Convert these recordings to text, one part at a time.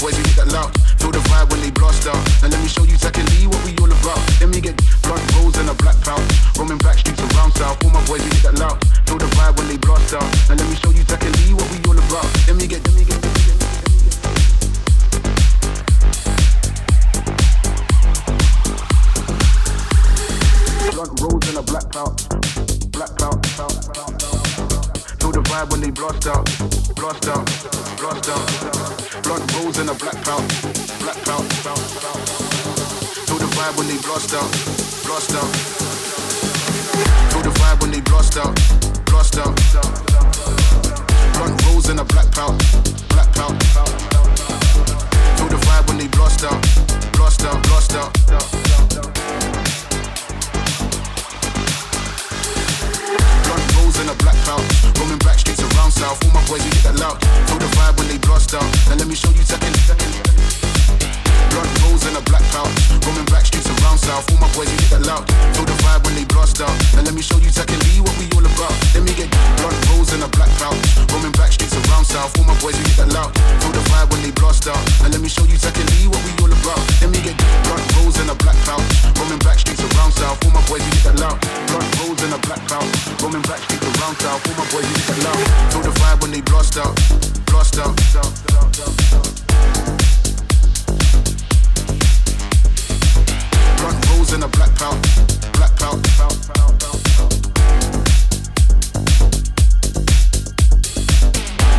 boys, we hit that loud. Feel the vibe when they blast out. And let me show you technically what we all about. Let me get blood rolls in a black pouch. Roaming back streets around south. All my boys, we hit that loud. Feel the vibe when they blast out. And let me show you technically what we all about. Let me get, let me get. Vibe when they blast out, blast out, blast out. Blunt rolls in a black pouch, black pouch. Feel the vibe when they blast out, blast out. Feel the vibe when they blast out, blast out. Blunt rolls in a black pouch, black pouch. Feel the vibe when they blast out, blast out, blast out. In a black pouch. Roaming back streets around south. All my boys, we hit that loud. Feel the vibe when they blast out. Now let me show you second. second. Blood rolls in a black pouch. Roaming back streets around south. All my boys, we hit that loud. Feel the vibe when they blast out. Now let me show you secondly what we all about. Let me get blood rolls in a black pouch. Roaming back streets around south. All my boys, we hit that loud. Feel the vibe when they blast out. Let me show you secondly what we all about. Let me get blood rolls in a black pouch. Roaming back streets around south. All my boys, hit that loud. Blood rolls in a black. Roaming back streets around south. All my boys, we hit that loud. Feel the vibe when they blast out. Blast out. Rolls in a black pouch. Black pouch.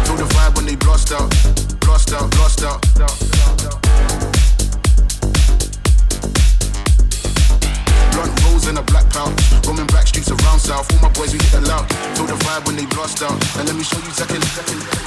Feel the vibe when they blast out. Blast out. Blast out. Blunt rolls in a black pouch. Roaming back streets around south. All my boys, we hit that loud. Feel the vibe when they blast out. And let me show you second. second.